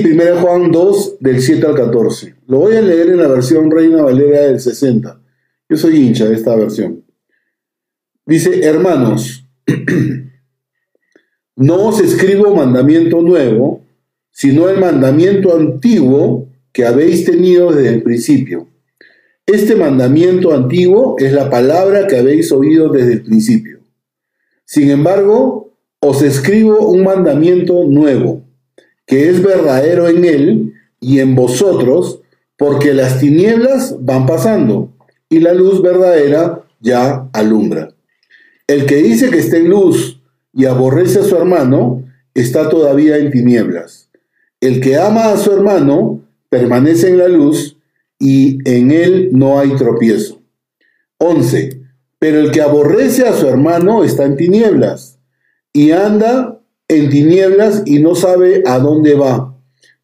1 Juan 2, del 7 al 14. Lo voy a leer en la versión Reina Valera del 60. Yo soy hincha de esta versión. Dice, hermanos, no os escribo mandamiento nuevo, sino el mandamiento antiguo que habéis tenido desde el principio. Este mandamiento antiguo es la palabra que habéis oído desde el principio. Sin embargo, os escribo un mandamiento nuevo, que es verdadero en él y en vosotros, porque las tinieblas van pasando y la luz verdadera ya alumbra. El que dice que está en luz y aborrece a su hermano, está todavía en tinieblas. El que ama a su hermano permanece en la luz y en él no hay tropiezo. 11. Pero el que aborrece a su hermano está en tinieblas y anda en tinieblas y no sabe a dónde va,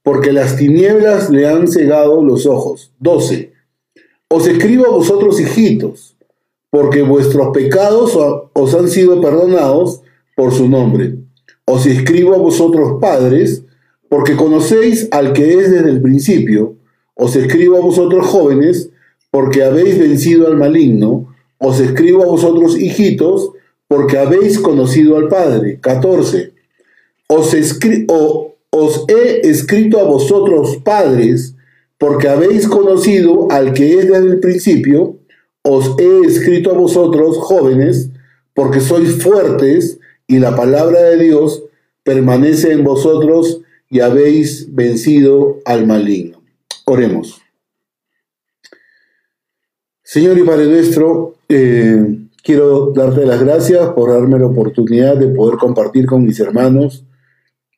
porque las tinieblas le han cegado los ojos. 12. Os escribo a vosotros, hijitos, porque vuestros pecados os han sido perdonados por su nombre. Os escribo a vosotros, padres, porque conocéis al que es desde el principio. Os escribo a vosotros, jóvenes, porque habéis vencido al maligno. Os escribo a vosotros, hijitos, porque habéis conocido al Padre. 14. Os, he escrito a vosotros, padres, porque habéis conocido al que es desde el principio. Os he escrito a vosotros, jóvenes, porque sois fuertes y la palabra de Dios permanece en vosotros y habéis vencido al maligno. Oremos. Señor y Padre nuestro, eh, quiero darte las gracias por darme la oportunidad de poder compartir con mis hermanos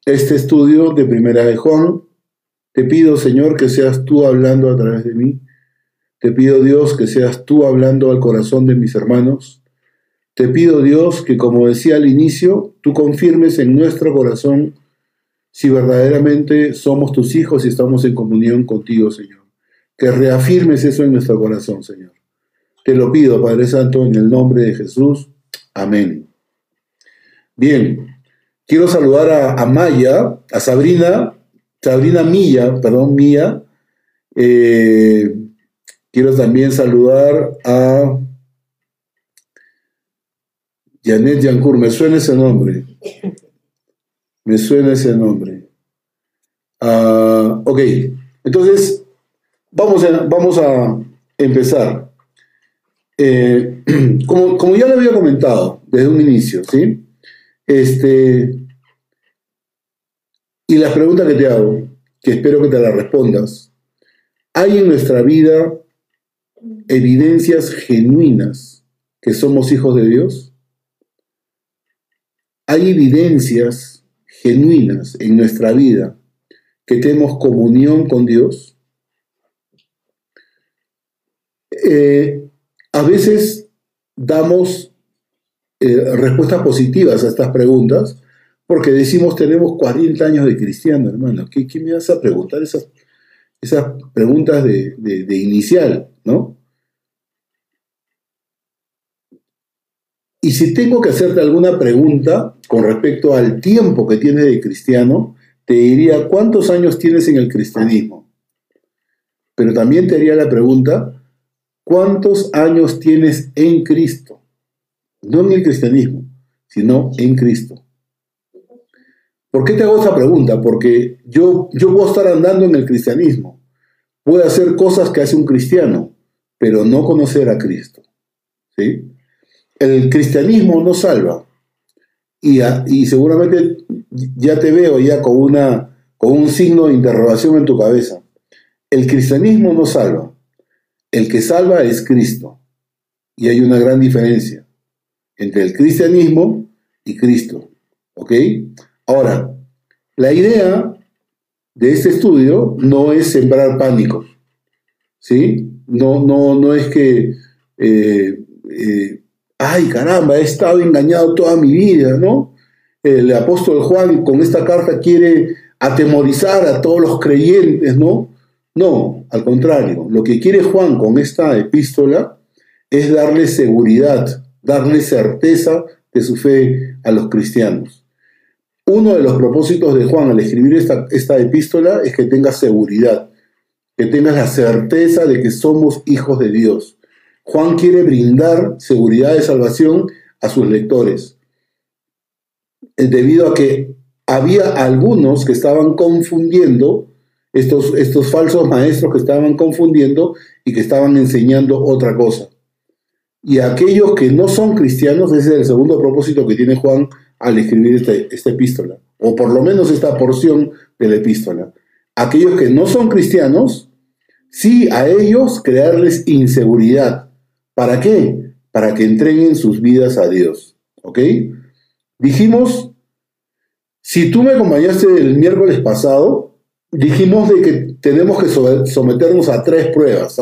este estudio de Primera de Juan. Te pido, Señor, que seas tú hablando a través de mí. Te pido, Dios, que seas tú hablando al corazón de mis hermanos. Te pido, Dios, que como decía al inicio, tú confirmes en nuestro corazón si verdaderamente somos tus hijos y estamos en comunión contigo, Señor. Que reafirmes eso en nuestro corazón, Señor. Te lo pido, Padre Santo, en el nombre de Jesús. Amén. Bien, quiero saludar a, Maya, a Sabrina, Sabrina Milla, perdón, Mía. Eh, quiero también saludar a Janet Yancourt, me suena ese nombre. Me suena ese nombre. Ah, ok, entonces vamos a, vamos a empezar. Eh, como, ya le había comentado desde un inicio, ¿sí? Este, y la pregunta que te hago, que espero que te la respondas, ¿hay en nuestra vida evidencias genuinas que somos hijos de Dios? ¿Hay evidencias genuinas en nuestra vida, que tenemos comunión con Dios, eh, a veces damos eh, respuestas positivas a estas preguntas porque decimos tenemos 40 años de cristiano, hermano. ¿Qué, me vas a preguntar esas, esas preguntas de, inicial, no? Y si tengo que hacerte alguna pregunta con respecto al tiempo que tienes de cristiano, te diría, ¿cuántos años tienes en el cristianismo? Pero también te haría la pregunta, ¿cuántos años tienes en Cristo? No en el cristianismo, sino en Cristo. ¿Por qué te hago esta pregunta? Porque yo, yo puedo estar andando en el cristianismo, puedo hacer cosas que hace un cristiano, pero no conocer a Cristo. ¿Sí? el cristianismo no salva. Y, y, seguramente ya te veo ya con, una, con un signo de interrogación en tu cabeza. El cristianismo no salva. El que salva es Cristo. Y hay una gran diferencia entre el cristianismo y Cristo. ¿Ok? Ahora, la idea de este estudio no es sembrar pánico. ¿Sí? No, no, no es que eh, eh, ay caramba, he estado engañado toda mi vida, ¿no? El apóstol Juan con esta carta quiere atemorizar a todos los creyentes, ¿no? No, al contrario, lo que quiere Juan con esta epístola es darle seguridad, darle certeza de su fe a los cristianos. uno de los propósitos de Juan al escribir esta, epístola es que tengas seguridad, que tengas la certeza de que somos hijos de Dios. Juan quiere brindar seguridad de salvación a sus lectores, eh, debido a que había algunos que estaban confundiendo, estos falsos maestros que estaban confundiendo y que estaban enseñando otra cosa. Y aquellos que no son cristianos, ese es el segundo propósito que tiene Juan al escribir este, esta epístola, o por lo menos esta porción de la epístola. Aquellos que no son cristianos, sí a ellos crearles inseguridad. ¿Para qué? Para que entreguen sus vidas a Dios. ¿Ok? Dijimos si tú me acompañaste el miércoles pasado, dijimos de que tenemos que someternos a tres pruebas.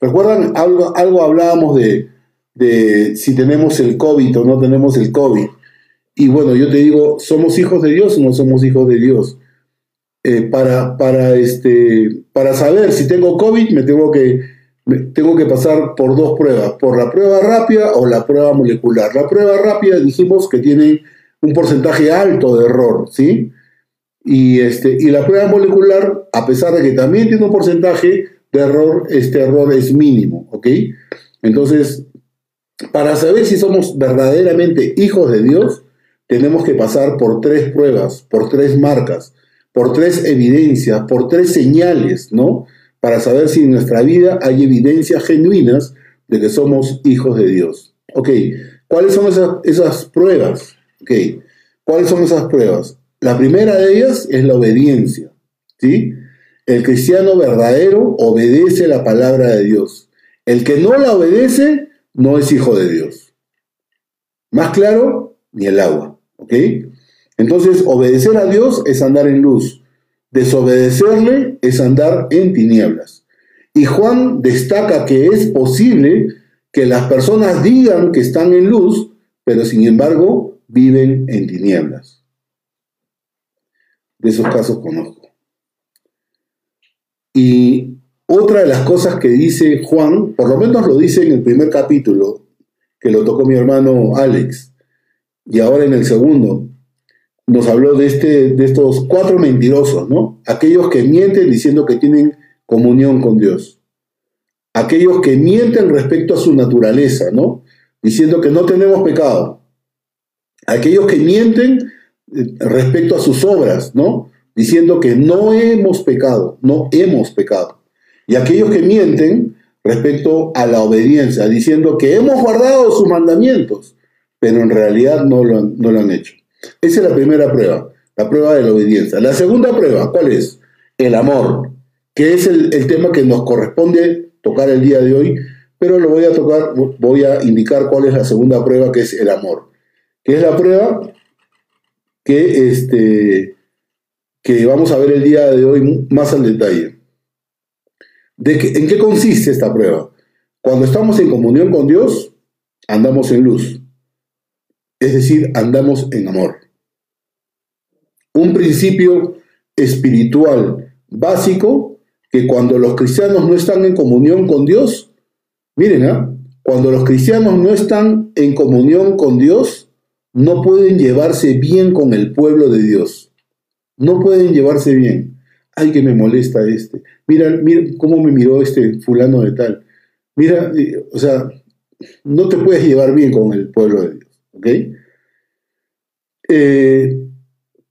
¿Recuerdan? Algo, algo hablábamos de, de si tenemos el COVID o no tenemos el COVID. Y bueno, yo te digo, ¿somos hijos de Dios o no somos hijos de Dios? Eh, para, para, este, para saber si tengo COVID, me tengo que, tengo que pasar por dos pruebas, por la prueba rápida o la prueba molecular. La prueba rápida dijimos que tiene un porcentaje alto de error, ¿sí? Y, este, y la prueba molecular, a pesar de que también tiene un porcentaje de error, este error es mínimo, ¿ok? Entonces, para saber si somos verdaderamente hijos de Dios, tenemos que pasar por tres pruebas, por tres marcas, por tres evidencias, por tres señales, ¿no? Para saber si en nuestra vida hay evidencias genuinas de que somos hijos de Dios. Ok, ¿cuáles son esas, pruebas? Ok, ¿cuáles son esas pruebas? La primera de ellas es la obediencia. ¿sí? El cristiano verdadero obedece la palabra de Dios. El que no la obedece no es hijo de Dios. Más claro, ni el agua. ¿ok? Entonces, obedecer a Dios es andar en luz. Desobedecerle es andar en tinieblas. Y Juan destaca que es posible que las personas digan que están en luz, pero sin embargo viven en tinieblas. De esos casos conozco. Y otra de las cosas que dice Juan, por lo menos lo dice en el primer capítulo, que lo tocó mi hermano Alex, y ahora en el segundo, nos habló de, este, de estos cuatro mentirosos, ¿no? Aquellos que mienten diciendo que tienen comunión con Dios. Aquellos que mienten respecto a su naturaleza, ¿no? Diciendo que no tenemos pecado aquellos que mienten eh, respecto a sus obras, ¿no? Diciendo que no hemos pecado, no hemos pecado. Y aquellos que mienten respecto a la obediencia, diciendo que hemos guardado sus mandamientos, pero en realidad no lo, han, hecho. Esa es la primera prueba, la prueba de la obediencia. La segunda prueba, ¿cuál es? El amor, que es el, el tema que nos corresponde tocar el día de hoy, pero lo voy a tocar, voy a indicar cuál es la segunda prueba, que es el amor que es la prueba que, este, que vamos a ver el día de hoy más al detalle. De ¿En qué consiste esta prueba? Cuando estamos en comunión con Dios, andamos en luz, es decir, andamos en amor. Un principio espiritual básico que cuando los cristianos no están en comunión con Dios, miren, ¿ah? cuando los cristianos no están en comunión con Dios, no pueden llevarse bien con el pueblo de Dios. No pueden llevarse bien. Ay, que me molesta este. Mira, mira cómo me miró este fulano de tal. Mira, o sea, no te puedes llevar bien con el pueblo de Dios. ¿Ok? Eh,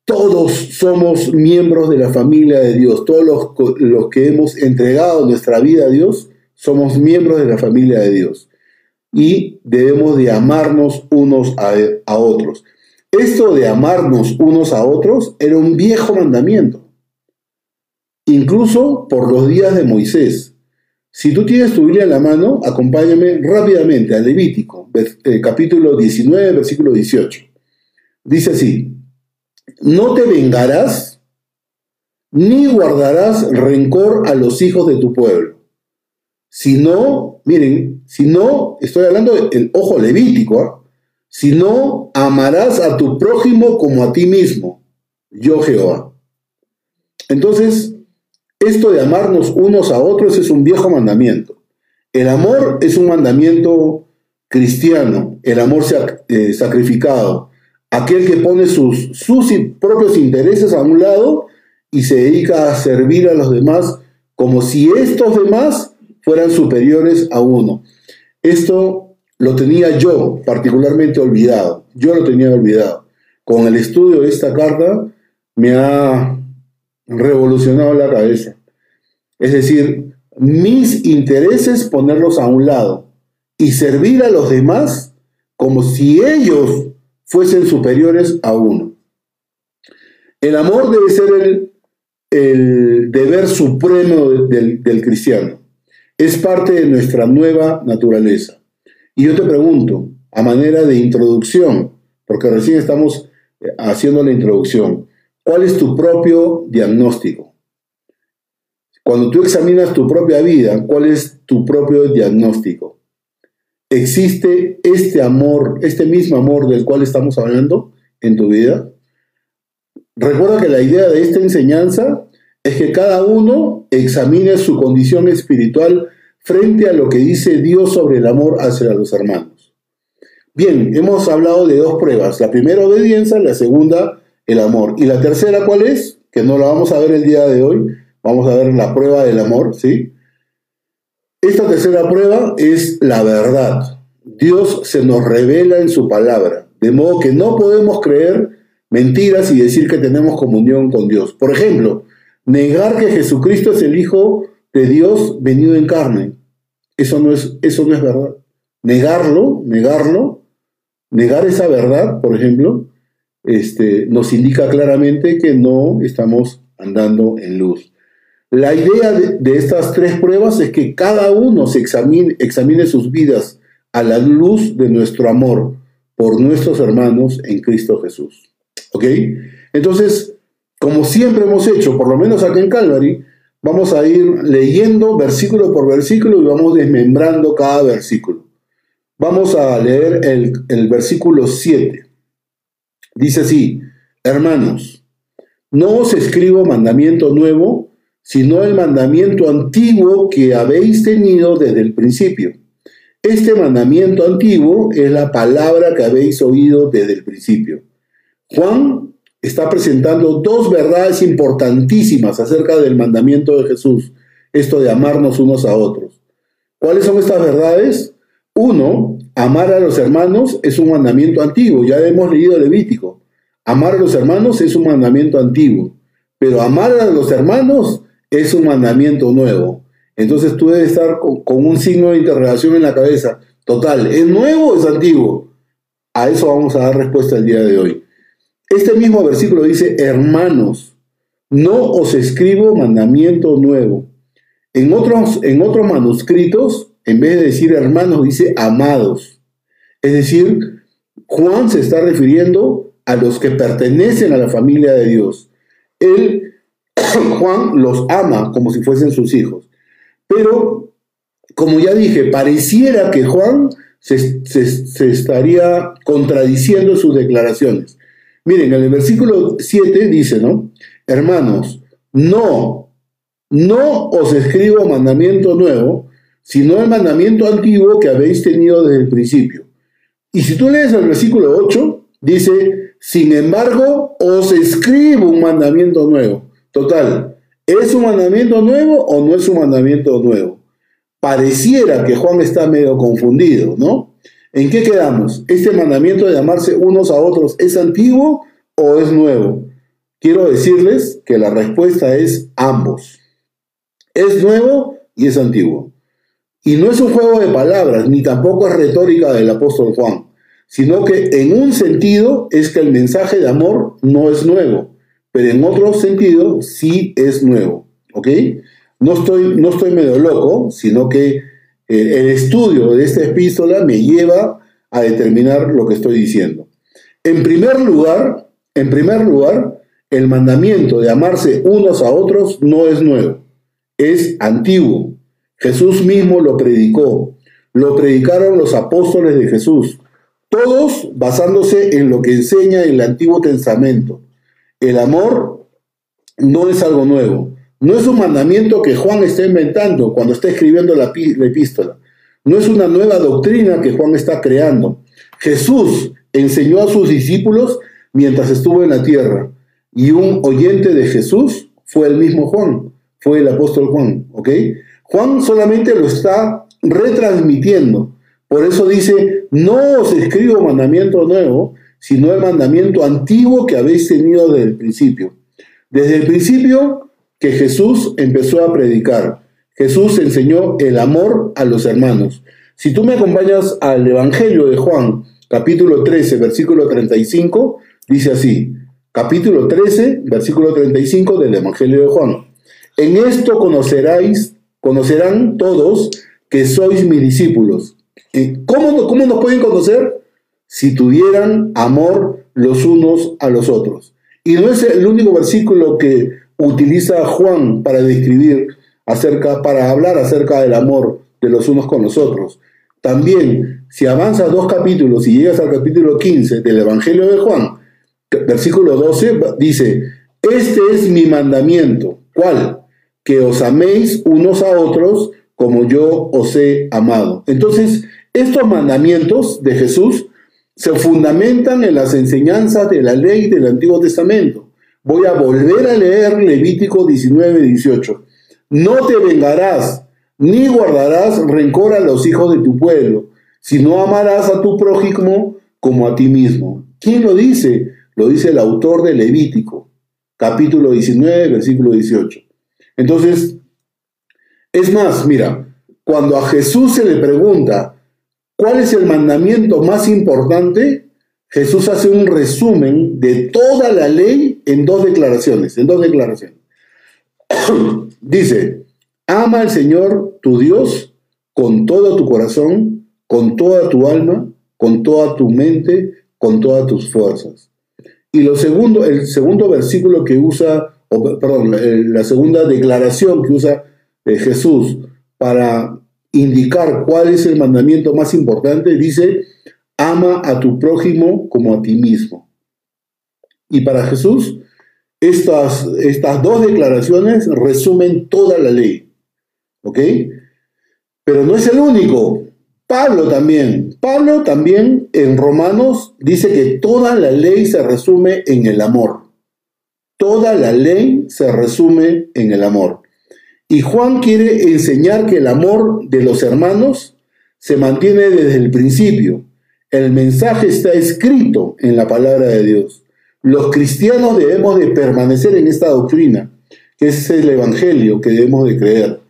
todos somos miembros de la familia de Dios. Todos los, los que hemos entregado nuestra vida a Dios somos miembros de la familia de Dios y debemos de amarnos unos a, otros. Esto de amarnos unos a otros era un viejo mandamiento, incluso por los días de Moisés. Si tú tienes tu Biblia en la mano, acompáñame rápidamente a Levítico, eh, capítulo 19, versículo 18. Dice así, no te vengarás ni guardarás rencor a los hijos de tu pueblo, sino, miren, si no, estoy hablando del ojo levítico, ¿ah? si no, amarás a tu prójimo como a ti mismo, yo Jehová. Entonces, esto de amarnos unos a otros es un viejo mandamiento. El amor es un mandamiento cristiano, el amor eh, sacrificado. aquel que pone sus, sus propios intereses a un lado y se dedica a servir a los demás como si estos demás fueran superiores a uno. Esto lo tenía yo particularmente olvidado, yo lo tenía olvidado. Con el estudio de esta carta me ha revolucionado la cabeza. Es decir, mis intereses ponerlos a un lado y servir a los demás como si ellos fuesen superiores a uno. El amor debe ser el, deber supremo del, del cristiano. Es parte de nuestra nueva naturaleza. Y yo te pregunto, a manera de introducción, porque recién estamos eh, haciendo la introducción, ¿cuál es tu propio diagnóstico? Cuando tú examinas tu propia vida, ¿cuál es tu propio diagnóstico? ¿Existe este amor, este mismo amor del cual estamos hablando en tu vida? Recuerda que la idea de esta enseñanza es que cada uno examine su condición espiritual frente a lo que dice Dios sobre el amor hacia los hermanos. Bien, hemos hablado de dos pruebas. La primera, obediencia, la segunda, el amor. ¿Y la tercera cuál es? Que no la vamos a ver el día de hoy. Vamos a ver la prueba del amor, ¿sí? Esta tercera prueba es la verdad. Dios se nos revela en su palabra, de modo que no podemos creer mentiras y decir que tenemos comunión con Dios. Por ejemplo, negar que Jesucristo es el Hijo de Dios venido en carne. Eso no es, eso no es verdad. Negarlo, negarlo, negar esa verdad, por ejemplo, este, nos indica claramente que no estamos andando en luz. La idea de, estas tres pruebas es que cada uno se examine, sus vidas a la luz de nuestro amor por nuestros hermanos en Cristo Jesús. ¿Ok? Entonces, como siempre hemos hecho, por lo menos aquí en Calvary, vamos a ir leyendo versículo por versículo y vamos desmembrando cada versículo. Vamos a leer el, el versículo 7. Dice así, hermanos, no os escribo mandamiento nuevo, sino el mandamiento antiguo que habéis tenido desde el principio. Este mandamiento antiguo es la palabra que habéis oído desde el principio. Juan está presentando dos verdades importantísimas acerca del mandamiento de Jesús, esto de amarnos unos a otros. ¿Cuáles son estas verdades? Uno, amar a los hermanos es un mandamiento antiguo, ya hemos leído Levítico. Amar a los hermanos es un mandamiento antiguo, pero amar a los hermanos es un mandamiento nuevo. Entonces tú debes estar con, un signo de interrogación en la cabeza. Total, ¿es nuevo o es antiguo? A eso vamos a dar respuesta el día de hoy. Este mismo versículo dice, hermanos, no os escribo mandamiento nuevo. En otros, en otros manuscritos, en vez de decir hermanos, dice amados. Es decir, Juan se está refiriendo a los que pertenecen a la familia de Dios. Él Juan los ama como si fuesen sus hijos. Pero, como ya dije, pareciera que Juan se, estaría contradiciendo sus declaraciones. Miren, en el versículo 7 dice, ¿no? Hermanos, no, no os escribo mandamiento nuevo, sino el mandamiento antiguo que habéis tenido desde el principio. Y si tú lees el versículo 8, dice, sin embargo, os escribo un mandamiento nuevo Total, ¿es un mandamiento nuevo o no es un mandamiento nuevo? Pareciera que Juan está medio confundido, ¿no? ¿En qué quedamos? ¿Este mandamiento de amarse unos a otros es antiguo o es nuevo? Quiero decirles que la respuesta es ambos. Es nuevo y es antiguo. Y no es un juego de palabras, ni tampoco es retórica del apóstol Juan, sino que en un sentido es que el mensaje de amor no es nuevo pero en otro sentido sí es nuevo, ¿ok? No estoy, no estoy medio loco, sino que eh, el estudio de esta epístola me lleva a determinar lo que estoy diciendo. En primer lugar, en primer lugar, el mandamiento de amarse unos a otros no es nuevo, es antiguo. Jesús mismo lo predicó, lo predicaron los apóstoles de Jesús, todos basándose en lo que enseña el Antiguo Testamento. El amor no es algo nuevo. No es un mandamiento que Juan está inventando cuando está escribiendo la, epístola. No es una nueva doctrina que Juan está creando. Jesús, enseñó a sus discípulos mientras estuvo en la tierra. Y un oyente de Jesús fue el mismo Juan, fue el apóstol Juan, ¿ok? Juan solamente lo está retransmitiendo. Por eso dice, no os escribo mandamiento nuevo, sino el mandamiento antiguo que habéis tenido desde el principio. Desde el principio que Jesús empezó a predicar, Jesús enseñó el amor a los hermanos. Si tú me acompañas al Evangelio de Juan, capítulo 13, versículo 35, dice así, capítulo 13, versículo 35 del Evangelio de Juan. En esto conoceráis, conocerán todos que sois mis discípulos. ¿Cómo, ¿Cómo nos pueden conocer? si tuvieran amor los unos a los otros. Y no es el único versículo que utiliza Juan para describir acerca, para hablar acerca del amor de los unos con los otros. También, si avanzas dos capítulos y llegas al capítulo 15 del Evangelio de Juan, versículo 12, dice, este es mi mandamiento. ¿Cuál? Que os améis unos a otros como yo os he amado. Entonces, estos mandamientos de Jesús se fundamentan en las enseñanzas de la ley del Antiguo Testamento. Voy a volver a leer Levítico 19, 18. No te vengarás, ni guardarás rencor a los hijos de tu pueblo, sino amarás a tu prójimo como a ti mismo. ¿Quién lo dice? Lo dice el autor de Levítico, capítulo 19, versículo 18. Entonces, es más, mira, cuando a Jesús se le pregunta, ¿Cuál es el mandamiento más importante? Jesús hace un resumen de toda la ley en dos declaraciones, en dos declaraciones. Dice, ama al Señor tu Dios con todo tu corazón, con toda tu alma, con toda tu mente, con todas tus fuerzas. Y lo segundo, el segundo versículo que usa, perdón, la segunda declaración que usa eh, Jesús para indicar cuál es el mandamiento más importante, dice, ama a tu prójimo como a ti mismo. Y para Jesús, estas, estas dos declaraciones resumen toda la ley. ¿Ok? Pero no es el único. Pablo también. Pablo también en Romanos dice que toda la ley se resume en el amor. Toda la ley se resume en el amor. Y Juan quiere enseñar que el amor de los hermanos se mantiene desde el principio. El mensaje está escrito en la palabra de Dios. Los cristianos debemos de permanecer en esta doctrina, que es el Evangelio que debemos de creer.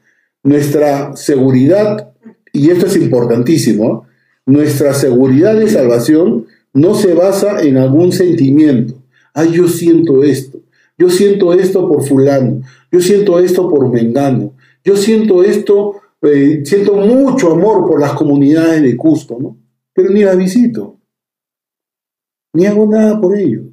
Nuestra seguridad, y esto es importantísimo, nuestra seguridad de salvación no se basa en algún sentimiento. Ay, yo siento esto. Yo siento esto por fulano, yo siento esto por mengano, yo siento esto, eh, siento mucho amor por las comunidades de Cusco, ¿no? Pero ni las visito, ni hago nada por ellos.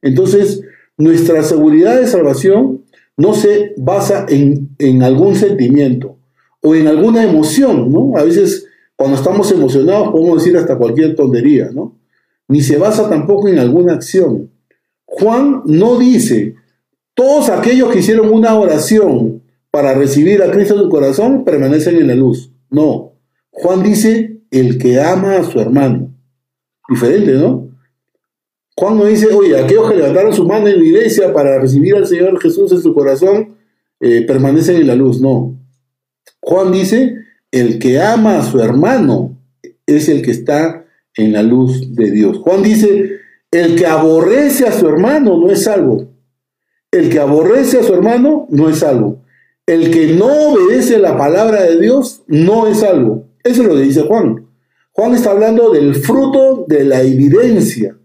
Entonces, nuestra seguridad de salvación no se basa en, en algún sentimiento o en alguna emoción, ¿no? A veces cuando estamos emocionados podemos decir hasta cualquier tontería, ¿no? Ni se basa tampoco en alguna acción. Juan no dice todos aquellos que hicieron una oración para recibir a Cristo en su corazón permanecen en la luz. No. Juan dice, el que ama a su hermano. Diferente, ¿no? Juan no dice, oye, aquellos que levantaron su mano en la iglesia para recibir al Señor Jesús en su corazón, eh, permanecen en la luz. No. Juan dice, el que ama a su hermano es el que está en la luz de Dios. Juan dice, el que aborrece a su hermano no es salvo. El que aborrece a su hermano no es salvo. El que no obedece la palabra de Dios no es salvo. Eso es lo que dice Juan. Juan está hablando del fruto de la evidencia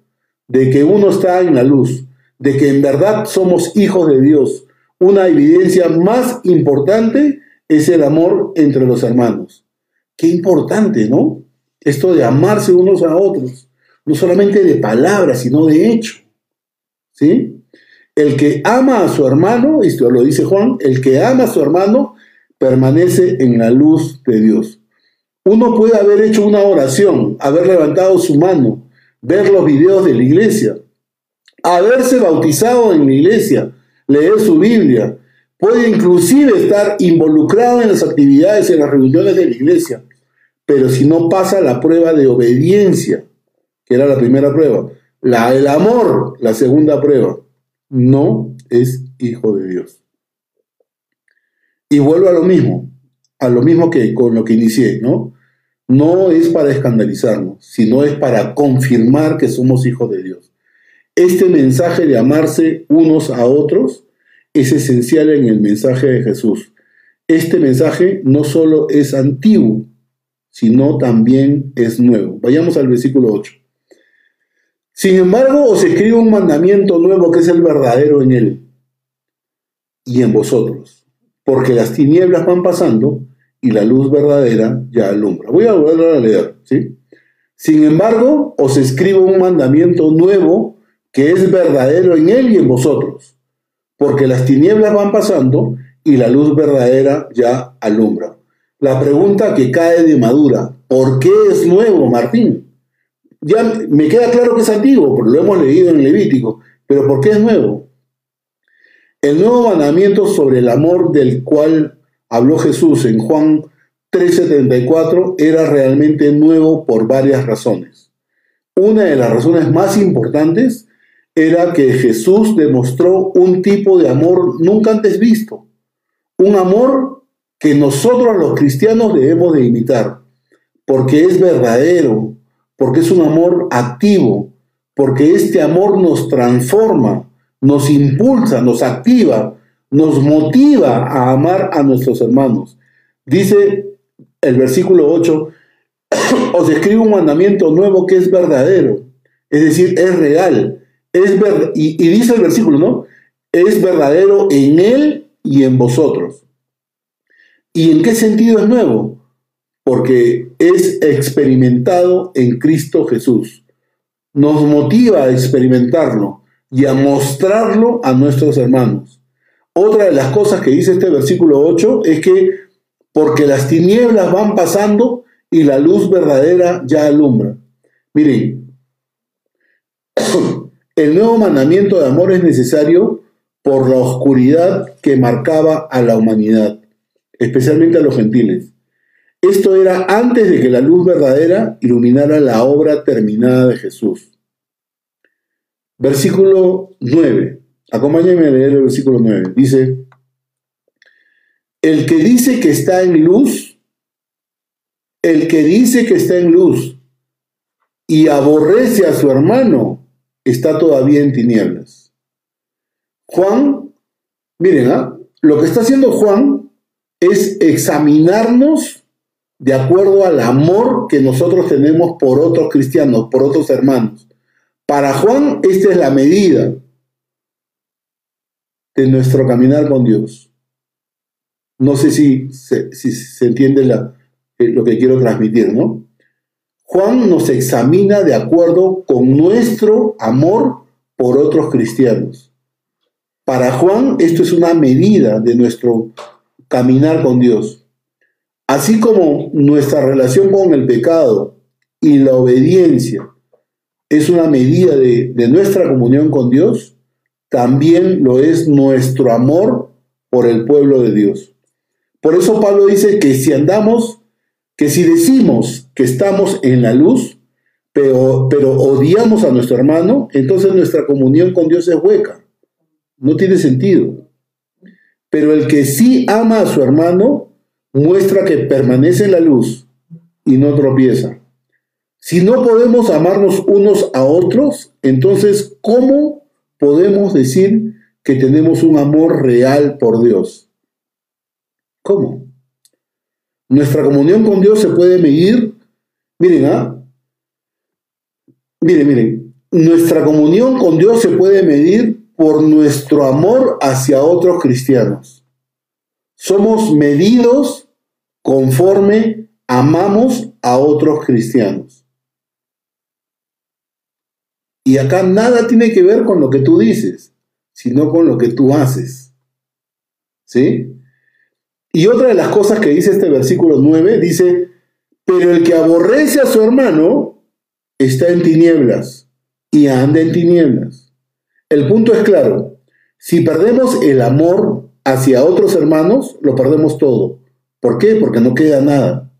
de que uno está en la luz, de que en verdad somos hijos de Dios. Una evidencia más importante es el amor entre los hermanos. Qué importante, ¿no? Esto de amarse unos a otros, no solamente de palabras, sino de hecho. ¿Sí? El que ama a su hermano, esto lo dice Juan, el que ama a su hermano permanece en la luz de Dios. Uno puede haber hecho una oración, haber levantado su mano, ver los videos de la iglesia, haberse bautizado en la iglesia, leer su Biblia, puede inclusive estar involucrado en las actividades, en las reuniones de la iglesia, pero si no pasa la prueba de obediencia que era la primera prueba. La, el amor, la segunda prueba. No es hijo de Dios. Y vuelvo a lo mismo, a lo mismo que con lo que inicié, ¿no? No es para escandalizarnos, sino es para confirmar que somos hijos de Dios. Este mensaje de amarse unos a otros es esencial en el mensaje de Jesús. Este mensaje no solo es antiguo, sino también es nuevo. Vayamos al versículo 8. Sin embargo, os escribo un mandamiento nuevo que es el verdadero en él y en vosotros, porque las tinieblas van pasando y la luz verdadera ya alumbra. Voy a volver a leer, ¿sí? Sin embargo, os escribo un mandamiento nuevo que es verdadero en él y en vosotros, porque las tinieblas van pasando y la luz verdadera ya alumbra. La pregunta que cae de madura, ¿por qué es nuevo, Martín? Ya me queda claro que es antiguo, porque lo hemos leído en Levítico, pero ¿por qué es nuevo? El nuevo mandamiento sobre el amor del cual habló Jesús en Juan 3:74 era realmente nuevo por varias razones. Una de las razones más importantes era que Jesús demostró un tipo de amor nunca antes visto, un amor que nosotros los cristianos debemos de imitar, porque es verdadero, porque es un amor activo, porque este amor nos transforma, nos impulsa, nos activa, nos motiva a amar a nuestros hermanos. Dice el versículo 8, os escribo un mandamiento nuevo que es verdadero, es decir, es real, es y, y dice el versículo, ¿no? Es verdadero en él y en vosotros. ¿Y en qué sentido es nuevo? Porque es experimentado en Cristo Jesús. Nos motiva a experimentarlo y a mostrarlo a nuestros hermanos. Otra de las cosas que dice este versículo 8 es que porque las tinieblas van pasando y la luz verdadera ya alumbra. Miren, el nuevo mandamiento de amor es necesario por la oscuridad que marcaba a la humanidad, especialmente a los gentiles. Esto era antes de que la luz verdadera iluminara la obra terminada de Jesús. Versículo 9. Acompáñenme a leer el versículo 9. Dice, el que dice que está en luz, el que dice que está en luz y aborrece a su hermano, está todavía en tinieblas. Juan, miren, ¿ah? lo que está haciendo Juan es examinarnos de acuerdo al amor que nosotros tenemos por otros cristianos, por otros hermanos. Para Juan, esta es la medida de nuestro caminar con Dios. No sé si se, entiende eh, lo que quiero transmitir, ¿no? Juan nos examina de acuerdo con nuestro amor por otros cristianos. Para Juan esto es una medida de nuestro caminar con Dios. Así como nuestra relación con el pecado y la obediencia es una medida de, nuestra comunión con Dios, también lo es nuestro amor por el pueblo de Dios. Por eso Pablo dice que si andamos, que si decimos que estamos en la luz, pero, pero odiamos a nuestro hermano, entonces nuestra comunión con Dios es hueca. No tiene sentido. Pero el que sí ama a su hermano muestra que permanece la luz y no tropieza. Si no podemos amarnos unos a otros, entonces, ¿cómo podemos decir que tenemos un amor real por Dios. ¿Cómo? Nuestra comunión con Dios se puede medir. Miren, ¿ah? Miren, miren. Nuestra comunión con Dios se puede medir por nuestro amor hacia otros cristianos. Somos medidos conforme amamos a otros cristianos. Y acá nada tiene que ver con lo que tú dices, sino con lo que tú haces. ¿Sí? Y otra de las cosas que dice este versículo 9, dice, pero el que aborrece a su hermano está en tinieblas y anda en tinieblas. El punto es claro, si perdemos el amor hacia otros hermanos, lo perdemos todo. ¿Por qué? Porque no queda nada.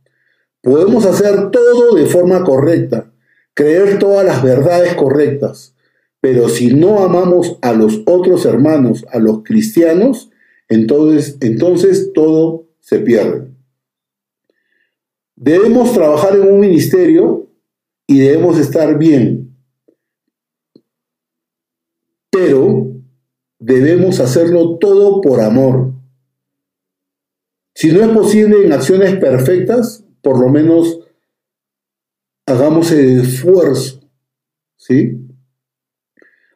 Podemos hacer todo de forma correcta, creer todas las verdades correctas, pero si no amamos a los otros hermanos, a los cristianos, entonces, entonces todo se pierde. Debemos trabajar en un ministerio y debemos estar bien, pero debemos hacerlo todo por amor. Si no es posible en acciones perfectas, por lo menos hagamos el esfuerzo, ¿sí?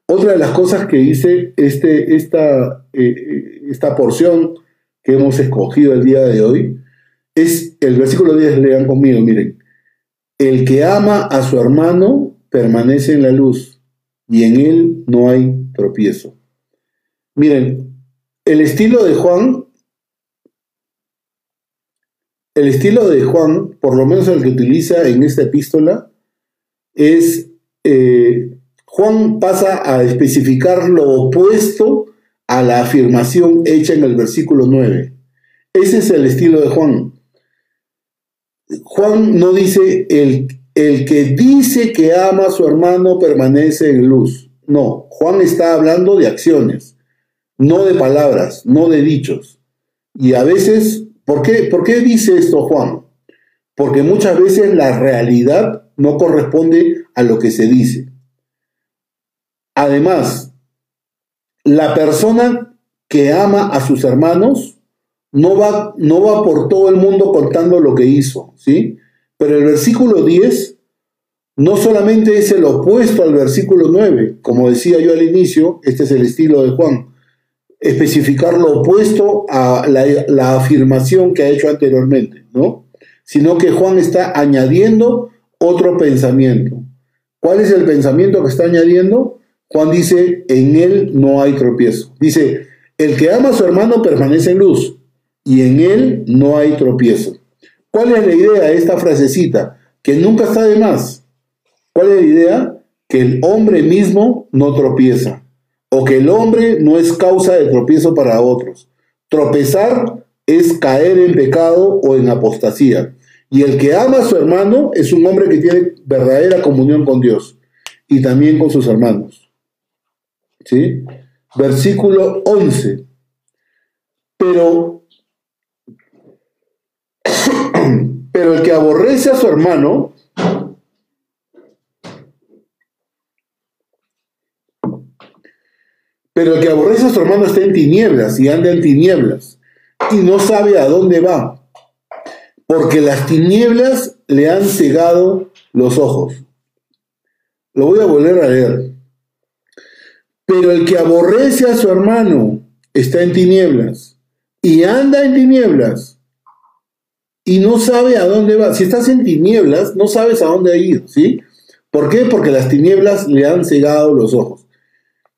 Otra de las cosas que dice este, esta, eh, esta porción que hemos escogido el día de hoy es el versículo 10, lean conmigo, miren. El que ama a su hermano permanece en la luz y en él no hay tropiezo. Miren, el estilo de Juan, el estilo de Juan, por lo menos el que utiliza en esta epístola, es, eh, Juan pasa a especificar lo opuesto a la afirmación hecha en el versículo 9. Ese es el estilo de Juan. Juan no dice el, el que dice que ama a su hermano permanece en luz. No, Juan está hablando de acciones, no de palabras, no de dichos. Y a veces, ¿por qué, ¿por qué dice esto Juan? Porque muchas veces la realidad no corresponde a lo que se dice. Además, la persona que ama a sus hermanos no va, no va por todo el mundo contando lo que hizo, ¿sí? Pero el versículo 10 no solamente es el opuesto al versículo 9, como decía yo al inicio, este es el estilo de Juan, especificar lo opuesto a la, afirmación que ha hecho anteriormente, ¿no? Sino que Juan está añadiendo otro pensamiento. ¿Cuál es el pensamiento que está añadiendo? Juan dice, en él no hay tropiezo. Dice, el que ama a su hermano permanece en luz y en él no hay tropiezo. ¿Cuál es la idea de esta frasecita? Que nunca está de más. ¿Cuál es la idea? Que el hombre mismo no tropieza o que el hombre no es causa de tropiezo para otros. Tropezar es caer en pecado o en apostasía. Y el que ama a su hermano es un hombre que tiene verdadera comunión con Dios y también con sus hermanos. ¿Sí? Versículo 11. Pero Pero el que aborrece a su hermano, pero el que aborrece a su hermano está en tinieblas y anda en tinieblas y no sabe a dónde va, porque las tinieblas le han cegado los ojos. Lo voy a volver a leer. Pero el que aborrece a su hermano está en tinieblas y anda en tinieblas y no sabe a dónde va. Si estás en tinieblas, no sabes a dónde ir, ¿sí? ¿Por qué? Porque las tinieblas le han cegado los ojos.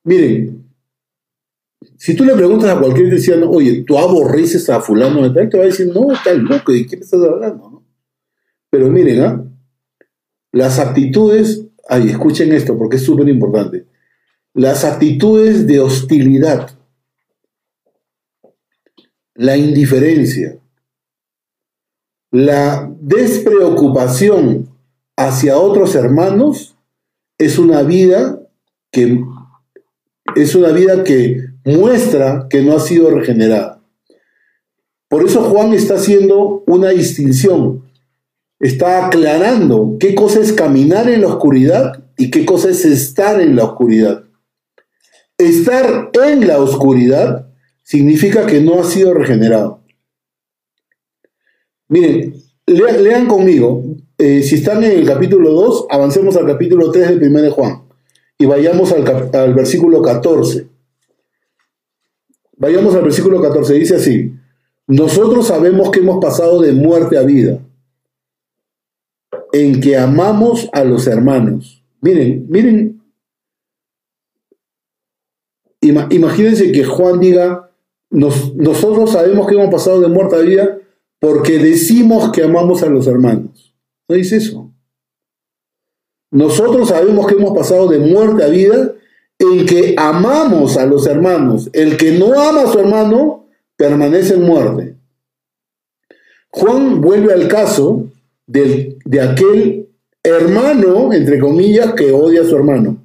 Miren, si tú le preguntas a cualquier cristiano, oye, ¿tú aborreces a fulano de tal? Te va a decir, no, tal loco, ¿de qué me estás hablando? Pero miren, ¿ah? Las actitudes, ay, escuchen esto porque es súper importante. Las actitudes de hostilidad, la indiferencia, la despreocupación hacia otros hermanos es una vida que es una vida que muestra que no ha sido regenerada. Por eso Juan está haciendo una distinción. Está aclarando qué cosa es caminar en la oscuridad y qué cosa es estar en la oscuridad. Estar en la oscuridad significa que no ha sido regenerado. Miren, lean, conmigo. Eh, si están en el capítulo 2, avancemos al capítulo 3 del 1 de Juan. Y vayamos al, al versículo 14. Vayamos al versículo 14. Dice así. Nosotros sabemos que hemos pasado de muerte a vida. En que amamos a los hermanos. Miren, miren. imagínense que Juan diga, nosotros sabemos que hemos pasado de muerte a vida porque decimos que amamos a los hermanos. No dice eso. Nosotros sabemos que hemos pasado de muerte a vida en que amamos a los hermanos. El que no ama a su hermano permanece en muerte. Juan vuelve al caso de, aquel hermano, entre comillas, que odia a su hermano.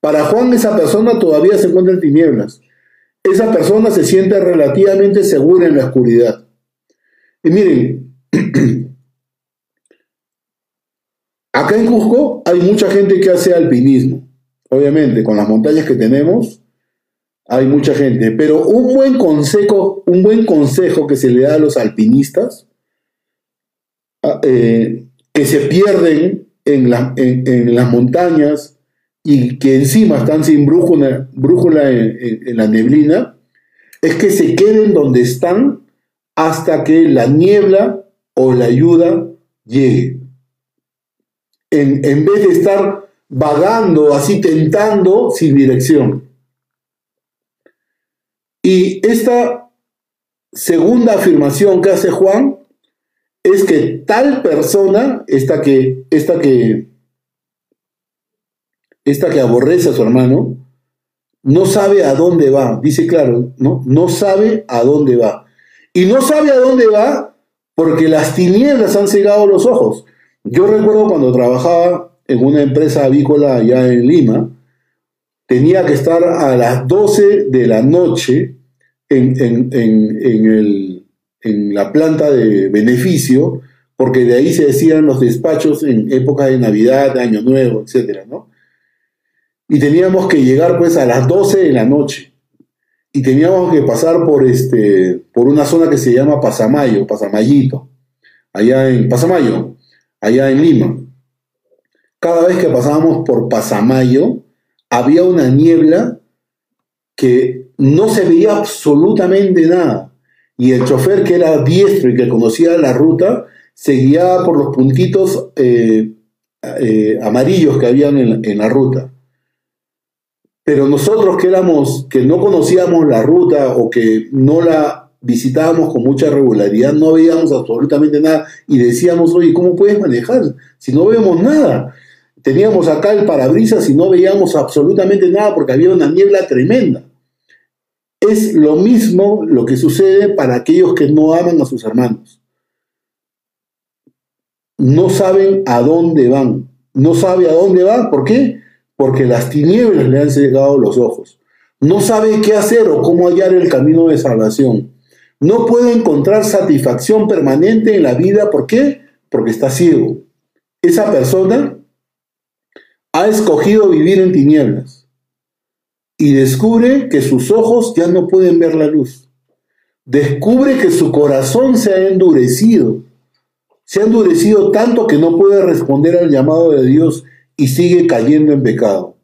Para Juan esa persona todavía se encuentra en tinieblas. Esa persona se siente relativamente segura en la oscuridad. Y miren, acá en Cusco hay mucha gente que hace alpinismo. Obviamente, con las montañas que tenemos, hay mucha gente. Pero un buen consejo, un buen consejo que se le da a los alpinistas ah, eh, que se pierden en, en, las montañas y que encima están sin brújula, brújula en, la neblina, es que se queden donde están hasta que la niebla o la ayuda llegue. En, en vez de estar vagando, así tentando sin dirección. Y esta segunda afirmación que hace Juan es que tal persona, esta que, esta que, esta que aborrece a su hermano, no sabe a dónde va. Dice claro, ¿no? No sabe a dónde va. Y no sabe a dónde va porque las tinieblas han cegado los ojos. Yo recuerdo cuando trabajaba en una empresa avícola allá en Lima, tenía que estar a las 12 de la noche en, la planta de beneficio, porque de ahí se decían los despachos en época de Navidad, de Año Nuevo, etc. ¿no? Y teníamos que llegar pues a las 12 de la noche. Y teníamos que pasar por, este, por una zona que se llama Pasamayo, Pasamayito, allá en Pasamayo, allá en Lima. Cada vez que pasábamos por Pasamayo, había una niebla que no se veía absolutamente nada. Y el chofer, que era diestro y que conocía la ruta, seguía por los puntitos eh, eh, amarillos que habían en, la ruta. Pero nosotros que éramos, que no conocíamos la ruta o que no la visitábamos con mucha regularidad, no veíamos absolutamente nada y decíamos, oye, ¿cómo puedes manejar si no vemos nada? Teníamos acá el parabrisas y no veíamos absolutamente nada porque había una niebla tremenda. Es lo mismo lo que sucede para aquellos que no aman a sus hermanos. No saben a dónde van. No sabe a dónde van. ¿Por qué? Porque las tinieblas le han cegado los ojos. No sabe qué hacer o cómo hallar el camino de salvación. No puede encontrar satisfacción permanente en la vida. ¿Por qué? Porque está ciego. Esa persona ha escogido vivir en tinieblas y descubre que sus ojos ya no pueden ver la luz. Descubre que su corazón se ha endurecido. Se ha endurecido tanto que no puede responder al llamado de Dios y sigue cayendo en pecado.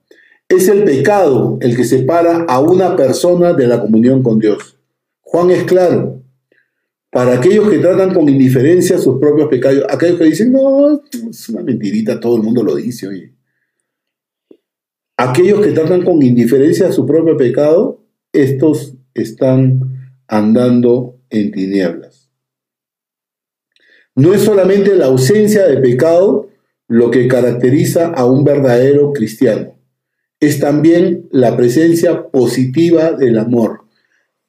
Es el pecado el que separa a una persona de la comunión con Dios. Juan es claro. Para aquellos que tratan con indiferencia sus propios pecados, aquellos que dicen, no, es una mentirita, todo el mundo lo dice, oye. Aquellos que tratan con indiferencia a su propio pecado, estos están andando en tinieblas. No es solamente la ausencia de pecado lo que caracteriza a un verdadero cristiano, es también la presencia positiva del amor.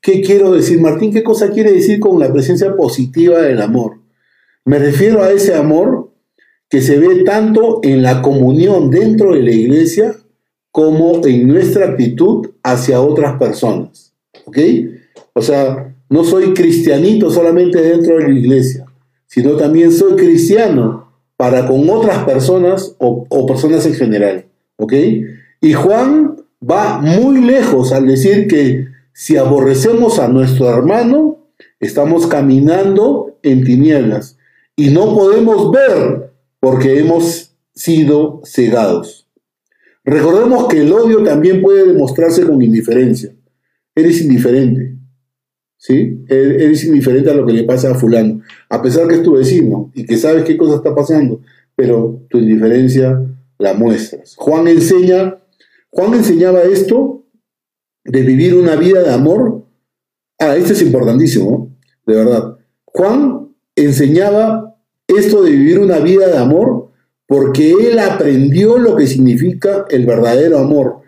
¿Qué quiero decir, Martín? ¿Qué cosa quiere decir con la presencia positiva del amor? Me refiero a ese amor que se ve tanto en la comunión dentro de la iglesia como en nuestra actitud hacia otras personas. ¿Ok? O sea, no soy cristianito solamente dentro de la iglesia, sino también soy cristiano para con otras personas o, o personas en general. ¿Ok? Y Juan va muy lejos al decir que si aborrecemos a nuestro hermano, estamos caminando en tinieblas y no podemos ver porque hemos sido cegados. Recordemos que el odio también puede demostrarse con indiferencia. Eres indiferente. ¿Sí? E-, eres indiferente a lo que le pasa a fulano. A pesar que es tu vecino y que sabes qué cosa está pasando, pero tu indiferencia la muestras. Juan enseña, Juan enseñaba esto de vivir una vida de amor. Ah, esto es importantísimo, de verdad. Juan enseñaba esto de vivir una vida de amor porque él aprendió lo que significa el verdadero amor.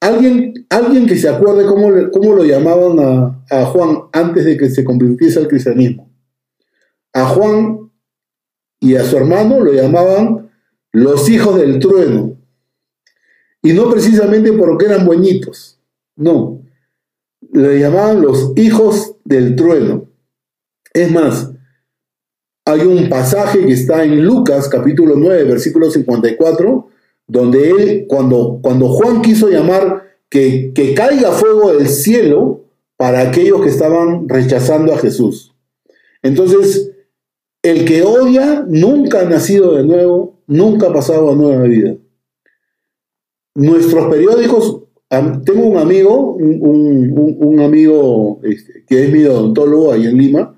Alguien, alguien que se acuerde cómo, cómo lo llamaban a, a Juan antes de que se convirtiese al cristianismo. A Juan y a su hermano lo llamaban los hijos del trueno. Y no precisamente porque eran buenitos, no. Le llamaban los hijos del trueno. Es más, hay un pasaje que está en Lucas capítulo 9, versículo 54, donde él, cuando, cuando Juan quiso llamar que, que caiga fuego del cielo para aquellos que estaban rechazando a Jesús. Entonces, el que odia nunca ha nacido de nuevo, nunca ha pasado a nueva vida. Nuestros periódicos, tengo un amigo, un, amigo este, que es mi odontólogo ahí en Lima,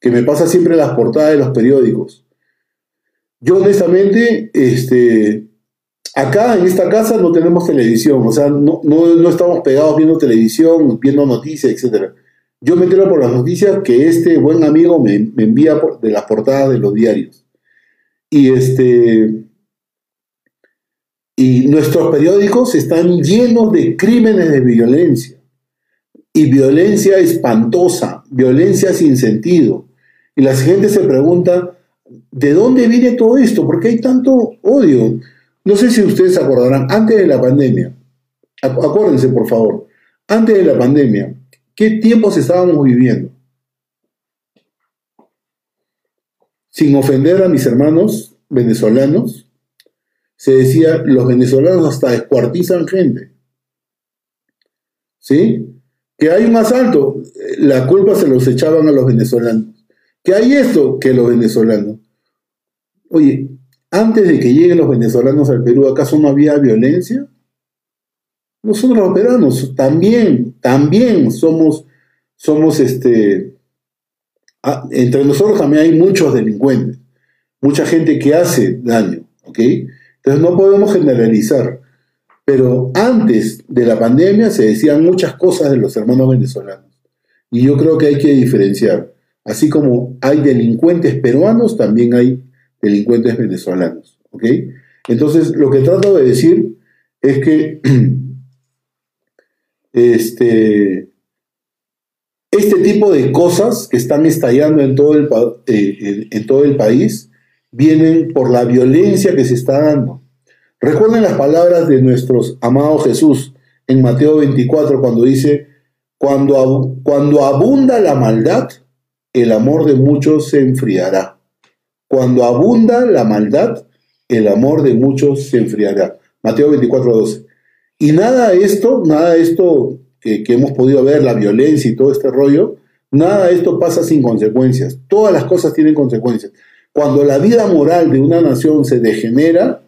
que me pasa siempre las portadas de los periódicos. Yo honestamente, este, acá en esta casa no tenemos televisión, o sea, no, no estamos pegados viendo televisión, viendo noticias, etcétera. Yo me entero por las noticias que este buen amigo me, envía de las portadas de los diarios. Y este. Y nuestros periódicos están llenos de crímenes de violencia. Y violencia espantosa, violencia sin sentido. Y la gente se pregunta, ¿de dónde viene todo esto? ¿Por qué hay tanto odio? No sé si ustedes se acordarán, antes de la pandemia, acuérdense por favor, antes de la pandemia, ¿Qué tiempos estábamos viviendo? Sin ofender a mis hermanos venezolanos, se decía, los venezolanos hasta descuartizan gente. ¿Sí? Que hay un asalto, la culpa se los echaban a los venezolanos. Que hay esto, que los venezolanos. Oye, antes de que lleguen los venezolanos al Perú, ¿acaso no había violencia? Nosotros los peruanos también, también somos, somos este, ah, entre nosotros también hay muchos delincuentes, mucha gente que hace daño, ¿ok? Entonces no podemos generalizar, pero antes de la pandemia se decían muchas cosas de los hermanos venezolanos y yo creo que hay que diferenciar. Así como hay delincuentes peruanos, también hay delincuentes venezolanos. Entonces lo que trato de decir es que este, este tipo de cosas que están estallando en todo, el, eh, en todo el país vienen por la violencia que se está dando. Recuerden las palabras de nuestro amado Jesús en Mateo 24 cuando dice, cuando abunda la maldad, el amor de muchos se enfriará. Cuando abunda la maldad, el amor de muchos se enfriará. Mateo 24, 12. Y nada de esto, nada de esto que, hemos podido ver, la violencia y todo este rollo, nada de esto pasa sin consecuencias. Todas las cosas tienen consecuencias. Cuando la vida moral de una nación se degenera,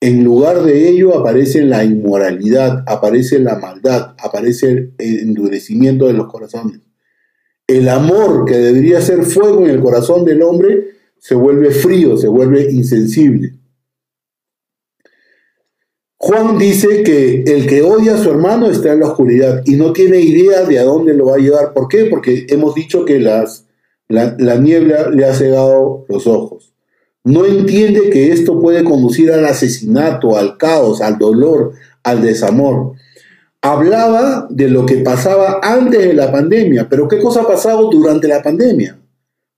en lugar de ello aparece la inmoralidad, aparece la maldad, aparece el endurecimiento de los corazones. El amor que debería ser fuego en el corazón del hombre se vuelve frío, se vuelve insensible. Juan dice que el que odia a su hermano está en la oscuridad y no tiene idea de a dónde lo va a llevar. ¿Por qué? Porque hemos dicho que las, la, niebla le ha cegado los ojos. No entiende que esto puede conducir al asesinato, al caos, al dolor, al desamor. Hablaba de lo que pasaba antes de la pandemia, pero ¿qué cosa ha pasado durante la pandemia?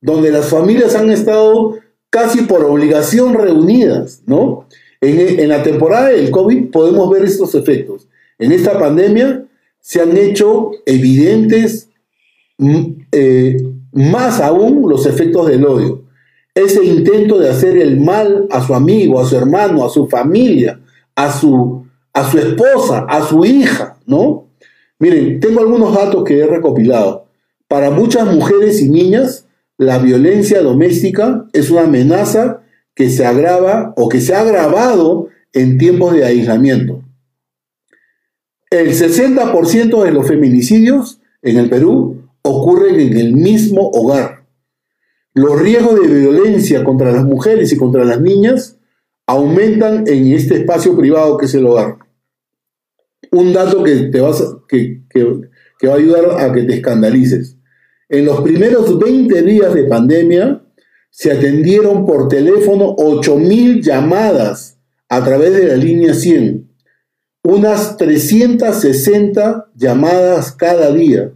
Donde las familias han estado casi por obligación reunidas, ¿no? En, la temporada del COVID podemos ver estos efectos. En esta pandemia se han hecho evidentes mm, eh, más aún los efectos del odio. Ese intento de hacer el mal a su amigo, a su hermano, a su familia, a su, a su esposa, a su hija, ¿no? Miren, tengo algunos datos que he recopilado. Para muchas mujeres y niñas, la violencia doméstica es una amenaza que se agrava o que se ha agravado en tiempos de aislamiento. El 60% de los feminicidios en el Perú ocurren en el mismo hogar. Los riesgos de violencia contra las mujeres y contra las niñas aumentan en este espacio privado que es el hogar. Un dato que te va a ayudar a que te escandalices. En los primeros 20 días de pandemia, se atendieron por teléfono 8.000 llamadas a través de la línea 100, unas 360 llamadas cada día.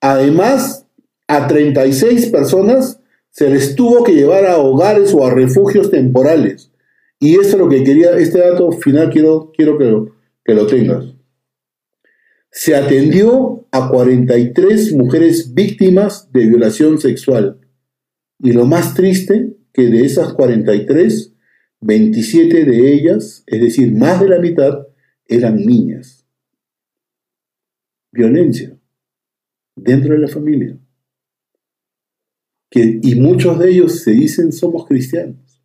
Además, a 36 personas se les tuvo que llevar a hogares o a refugios temporales. Y esto es lo que quería, este dato final quiero, quiero que, lo, que lo tengas. Se atendió a 43 mujeres víctimas de violación sexual. Y lo más triste, que de esas 43, 27 de ellas, es decir, más de la mitad, eran niñas. Violencia dentro de la familia. Que, y muchos de ellos se dicen somos cristianos.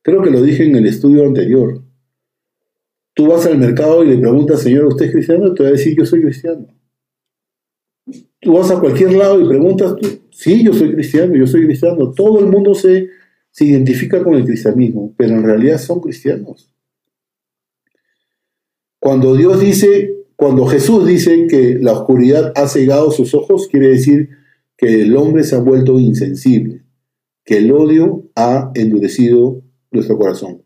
Creo que lo dije en el estudio anterior. Tú vas al mercado y le preguntas, Señor, ¿usted es cristiano? Te va a decir, yo soy cristiano. Tú vas a cualquier lado y preguntas, sí, yo soy cristiano, yo soy cristiano. Todo el mundo se, se identifica con el cristianismo, pero en realidad son cristianos. Cuando Dios dice, cuando Jesús dice que la oscuridad ha cegado sus ojos, quiere decir que el hombre se ha vuelto insensible, que el odio ha endurecido nuestro corazón.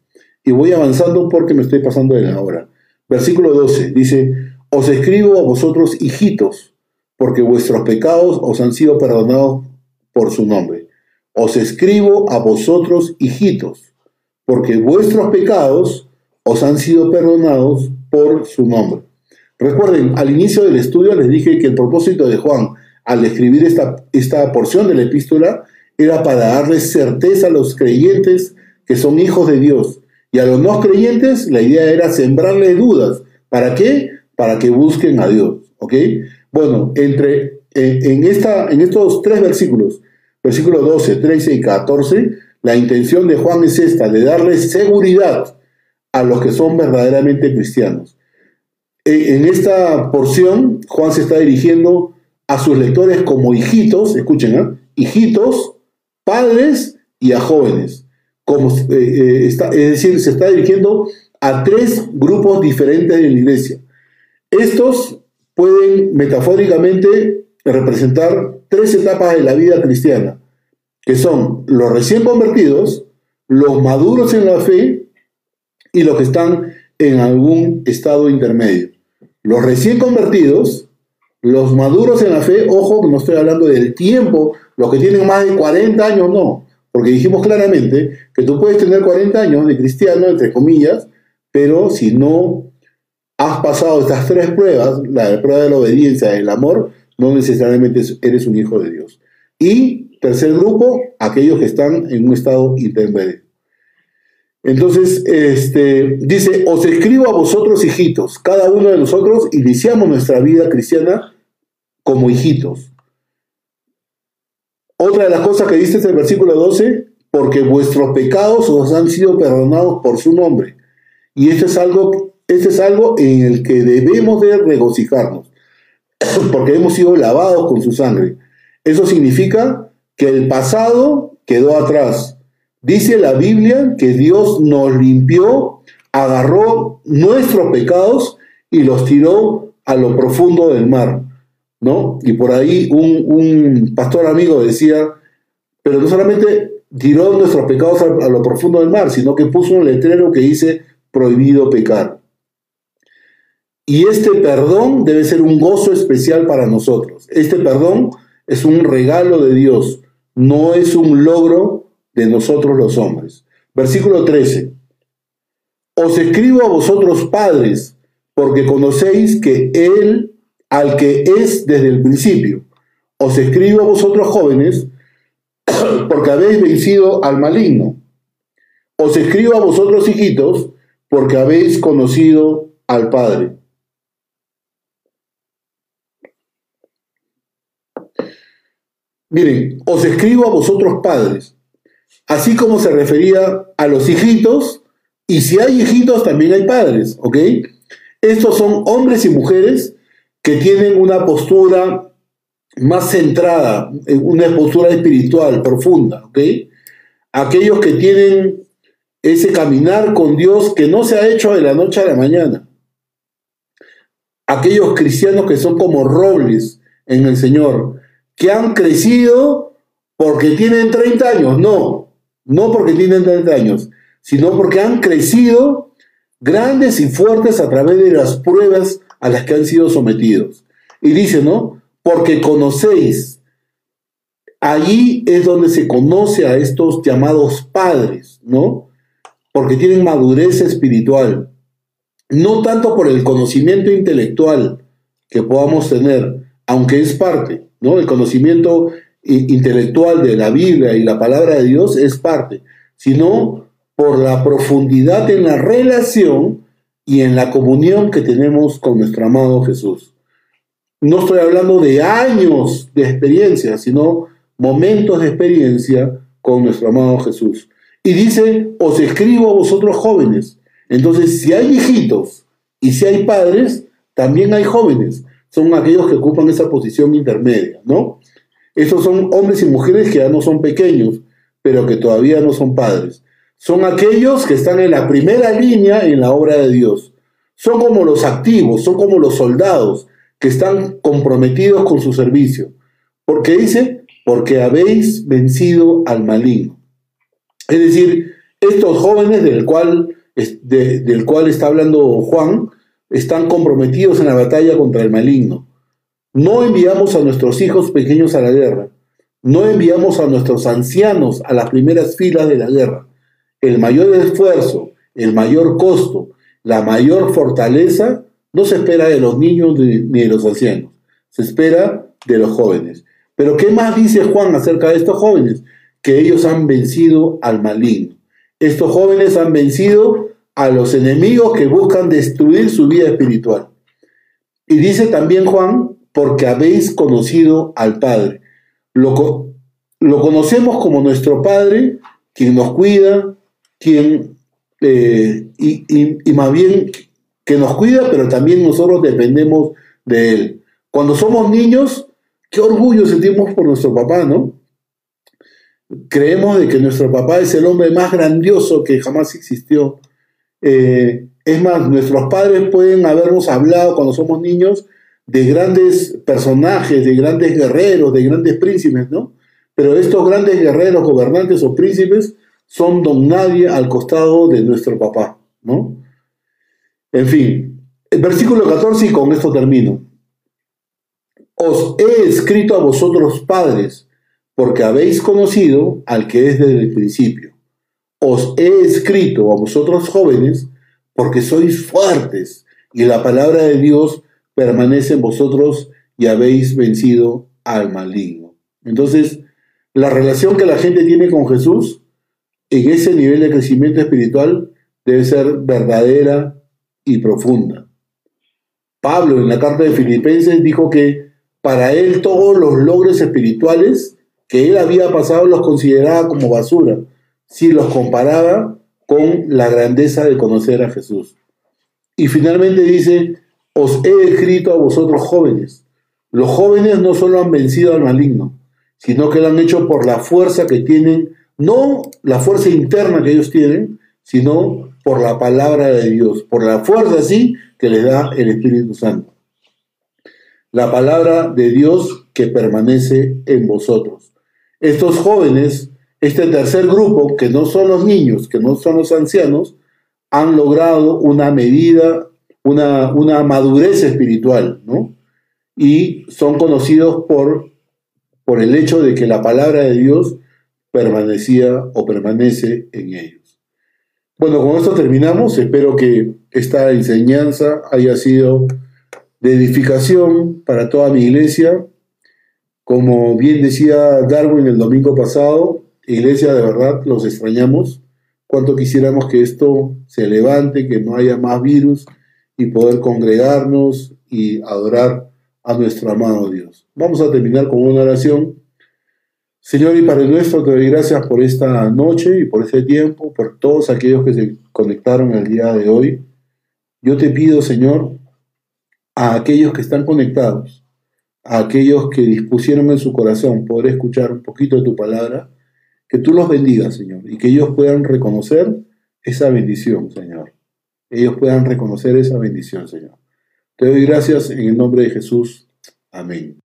Y voy avanzando porque me estoy pasando de la hora. Versículo 12 dice, os escribo a vosotros hijitos, porque vuestros pecados os han sido perdonados por su nombre. Os escribo a vosotros hijitos, porque vuestros pecados os han sido perdonados por su nombre. Recuerden, al inicio del estudio les dije que el propósito de Juan al escribir esta, esta porción de la epístola era para darles certeza a los creyentes que son hijos de Dios. Y a los no creyentes la idea era sembrarle dudas. ¿Para qué? Para que busquen a Dios. ¿Ok? Bueno, entre, en, esta, en estos tres versículos, versículos 12, 13 y 14, la intención de Juan es esta, de darles seguridad a los que son verdaderamente cristianos. En esta porción, Juan se está dirigiendo a sus lectores como hijitos, escuchen, ¿eh? hijitos, padres y a jóvenes. Como, eh, eh, está, es decir, se está dirigiendo a tres grupos diferentes de la iglesia. Estos pueden metafóricamente representar tres etapas de la vida cristiana, que son los recién convertidos, los maduros en la fe y los que están en algún estado intermedio. Los recién convertidos, los maduros en la fe, ojo, no estoy hablando del tiempo, los que tienen más de 40 años, no, porque dijimos claramente que tú puedes tener 40 años de cristiano, entre comillas, pero si no has pasado estas tres pruebas, la prueba de la obediencia, el amor, no necesariamente eres un hijo de Dios. Y tercer grupo, aquellos que están en un estado intermedio. Entonces, este, dice, os escribo a vosotros hijitos. Cada uno de nosotros iniciamos nuestra vida cristiana como hijitos. Otra de las cosas que dice en el versículo 12, porque vuestros pecados os han sido perdonados por su nombre. Y esto es algo, es algo en el que debemos de regocijarnos, porque hemos sido lavados con su sangre. Eso significa que el pasado quedó atrás Dice la Biblia que Dios nos limpió, agarró nuestros pecados y los tiró a lo profundo del mar, ¿no? Y por ahí un, pastor amigo decía, pero no solamente tiró nuestros pecados a, a lo profundo del mar, sino que puso un letrero que dice prohibido pecar. Y este perdón debe ser un gozo especial para nosotros. Este perdón es un regalo de Dios, no es un logro de nosotros los hombres. Versículo 13. Os escribo a vosotros padres, porque conocéis que Él, al que es desde el principio. Os escribo a vosotros jóvenes, porque habéis vencido al maligno. Os escribo a vosotros hijitos, porque habéis conocido al Padre. Miren, os escribo a vosotros padres, así como se refería a los hijitos, y si hay hijitos también hay padres, ¿ok? Estos son hombres y mujeres que tienen una postura más centrada, una postura espiritual profunda, ¿ok? Aquellos que tienen ese caminar con Dios que no se ha hecho de la noche a la mañana. Aquellos cristianos que son como robles en el Señor, que han crecido porque tienen 30 años, no, no porque tienen 30 años, sino porque han crecido grandes y fuertes a través de las pruebas a las que han sido sometidos. Y dice, ¿no? Porque conocéis. Allí es donde se conoce a estos llamados padres, ¿no? porque tienen madurez espiritual, no tanto por el conocimiento intelectual que podamos tener, aunque es parte, ¿no? El conocimiento intelectual de la Biblia y la palabra de Dios es parte, sino por la profundidad en la relación y en la comunión que tenemos con nuestro amado Jesús. No estoy hablando de años de experiencia, sino momentos de experiencia con nuestro amado Jesús. Y dice, os escribo a vosotros jóvenes. Entonces, si hay hijitos y si hay padres, también hay jóvenes. Son aquellos que ocupan esa posición intermedia, ¿no? Estos son hombres y mujeres que ya no son pequeños, pero que todavía no son padres. Son aquellos que están en la primera línea en la obra de Dios. Son como los activos, son como los soldados que están comprometidos con su servicio. Porque dice, porque habéis vencido al maligno. Es decir, estos jóvenes del cual, del cual está hablando Juan, están comprometidos en la batalla contra el maligno. No enviamos a nuestros hijos pequeños a la guerra. No enviamos a nuestros ancianos a las primeras filas de la guerra. El mayor esfuerzo, el mayor costo, la mayor fortaleza no se espera de los niños ni de los ancianos. Se espera de los jóvenes. Pero ¿qué más dice Juan acerca de estos jóvenes? Que ellos han vencido al maligno. Estos jóvenes han vencido a los enemigos que buscan destruir su vida espiritual. Y dice también Juan, porque habéis conocido al Padre. Lo, lo conocemos como nuestro Padre, quien nos cuida, quien, eh, y, y más bien que nos cuida, pero también nosotros dependemos de Él. Cuando somos niños, qué orgullo sentimos por nuestro papá, ¿no? Creemos de que nuestro papá es el hombre más grandioso que jamás existió. Eh, es más, nuestros padres pueden habernos hablado cuando somos niños de grandes personajes, de grandes guerreros, de grandes príncipes, ¿no? Pero estos grandes guerreros, gobernantes o príncipes son don nadie al costado de nuestro papá, ¿no? En fin, el versículo 14 y con esto termino. Os he escrito a vosotros padres, porque habéis conocido al que es desde el principio. Os he escrito a vosotros jóvenes, porque sois fuertes, y la palabra de Dios permanece en vosotros y habéis vencido al maligno. Entonces, la relación que la gente tiene con Jesús en ese nivel de crecimiento espiritual debe ser verdadera y profunda. Pablo en la carta de Filipenses dijo que para él todos los logros espirituales que él había pasado los consideraba como basura, si los comparaba con la grandeza de conocer a Jesús. Y finalmente dice, os he escrito a vosotros jóvenes. Los jóvenes no solo han vencido al maligno, sino que lo han hecho por la fuerza que tienen, no la fuerza interna que ellos tienen, sino por la palabra de Dios, por la fuerza sí que les da el Espíritu Santo la palabra de Dios que permanece en vosotros. Estos jóvenes, este tercer grupo, que no son los niños, que no son los ancianos, han logrado una medida, una, una madurez espiritual, ¿no? Y son conocidos por, por el hecho de que la palabra de Dios permanecía o permanece en ellos. Bueno, con esto terminamos. Espero que esta enseñanza haya sido de edificación para toda mi iglesia. Como bien decía Darwin el domingo pasado, iglesia de verdad, los extrañamos. Cuánto quisiéramos que esto se levante, que no haya más virus y poder congregarnos y adorar a nuestro amado Dios. Vamos a terminar con una oración. Señor y Padre nuestro, te doy gracias por esta noche y por este tiempo, por todos aquellos que se conectaron el día de hoy. Yo te pido, Señor, a aquellos que están conectados, a aquellos que dispusieron en su corazón poder escuchar un poquito de tu palabra, que tú los bendigas, Señor, y que ellos puedan reconocer esa bendición, Señor. Ellos puedan reconocer esa bendición, Señor. Te doy gracias en el nombre de Jesús. Amén.